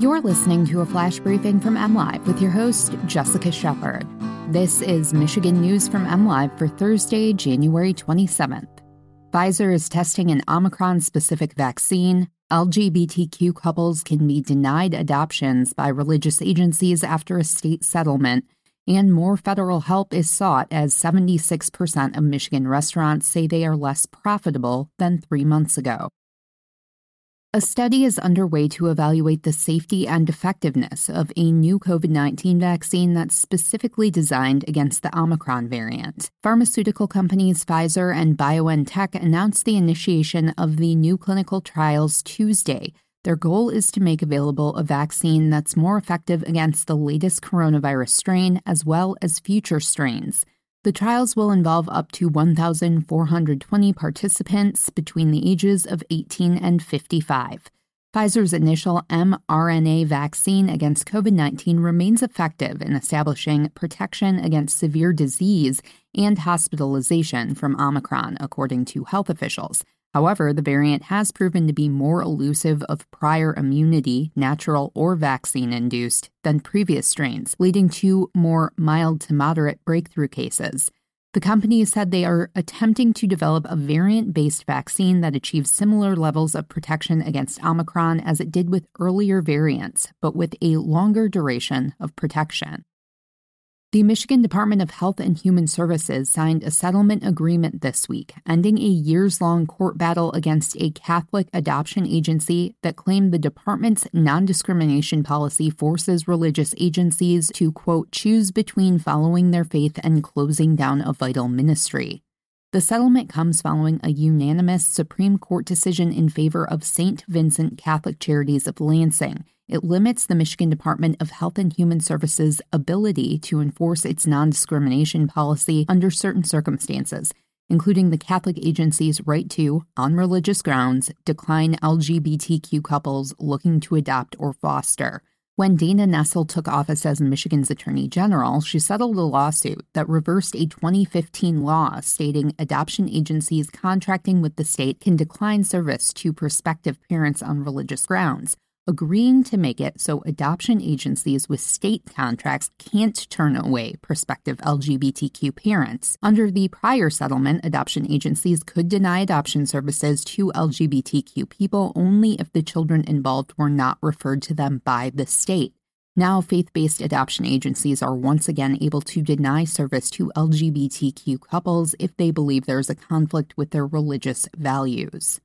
You're listening to a flash briefing from MLive with your host, Jessica Shepard. This is Michigan News from MLive for Thursday, January 27th. Pfizer is testing an Omicron specific vaccine. LGBTQ couples can be denied adoptions by religious agencies after a state settlement. And more federal help is sought as 76% of Michigan restaurants say they are less profitable than three months ago. A study is underway to evaluate the safety and effectiveness of a new COVID 19 vaccine that's specifically designed against the Omicron variant. Pharmaceutical companies Pfizer and BioNTech announced the initiation of the new clinical trials Tuesday. Their goal is to make available a vaccine that's more effective against the latest coronavirus strain as well as future strains. The trials will involve up to 1,420 participants between the ages of 18 and 55. Pfizer's initial mRNA vaccine against COVID 19 remains effective in establishing protection against severe disease and hospitalization from Omicron, according to health officials. However, the variant has proven to be more elusive of prior immunity, natural or vaccine induced, than previous strains, leading to more mild to moderate breakthrough cases. The company said they are attempting to develop a variant based vaccine that achieves similar levels of protection against Omicron as it did with earlier variants, but with a longer duration of protection. The Michigan Department of Health and Human Services signed a settlement agreement this week, ending a years long court battle against a Catholic adoption agency that claimed the department's non discrimination policy forces religious agencies to, quote, choose between following their faith and closing down a vital ministry. The settlement comes following a unanimous Supreme Court decision in favor of St. Vincent Catholic Charities of Lansing it limits the Michigan Department of Health and Human Services' ability to enforce its non discrimination policy under certain circumstances, including the Catholic agency's right to, on religious grounds, decline LGBTQ couples looking to adopt or foster. When Dana Nessel took office as Michigan's Attorney General, she settled a lawsuit that reversed a 2015 law stating adoption agencies contracting with the state can decline service to prospective parents on religious grounds agreeing to make it so adoption agencies with state contracts can't turn away prospective LGBTQ parents. Under the prior settlement, adoption agencies could deny adoption services to LGBTQ people only if the children involved were not referred to them by the state. Now, faith based adoption agencies are once again able to deny service to LGBTQ couples if they believe there is a conflict with their religious values.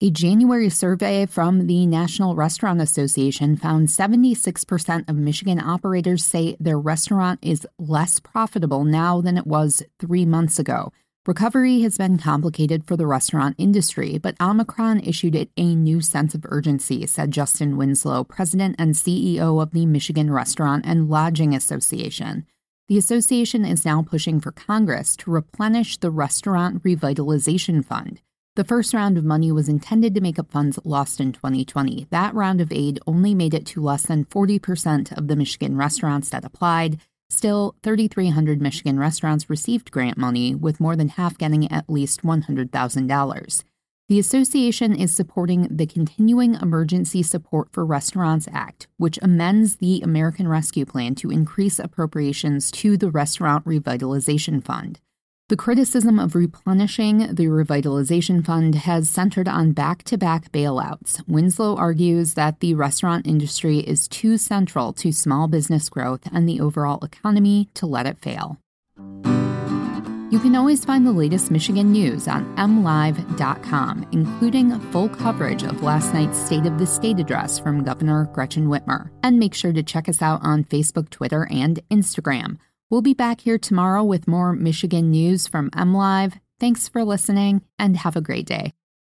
A January survey from the National Restaurant Association found 76% of Michigan operators say their restaurant is less profitable now than it was three months ago. Recovery has been complicated for the restaurant industry, but Omicron issued it a new sense of urgency, said Justin Winslow, president and CEO of the Michigan Restaurant and Lodging Association. The association is now pushing for Congress to replenish the Restaurant Revitalization Fund. The first round of money was intended to make up funds lost in 2020. That round of aid only made it to less than 40% of the Michigan restaurants that applied. Still, 3,300 Michigan restaurants received grant money, with more than half getting at least $100,000. The association is supporting the Continuing Emergency Support for Restaurants Act, which amends the American Rescue Plan to increase appropriations to the Restaurant Revitalization Fund. The criticism of replenishing the revitalization fund has centered on back to back bailouts. Winslow argues that the restaurant industry is too central to small business growth and the overall economy to let it fail. You can always find the latest Michigan news on mlive.com, including full coverage of last night's State of the State address from Governor Gretchen Whitmer. And make sure to check us out on Facebook, Twitter, and Instagram. We'll be back here tomorrow with more Michigan news from MLive. Thanks for listening and have a great day.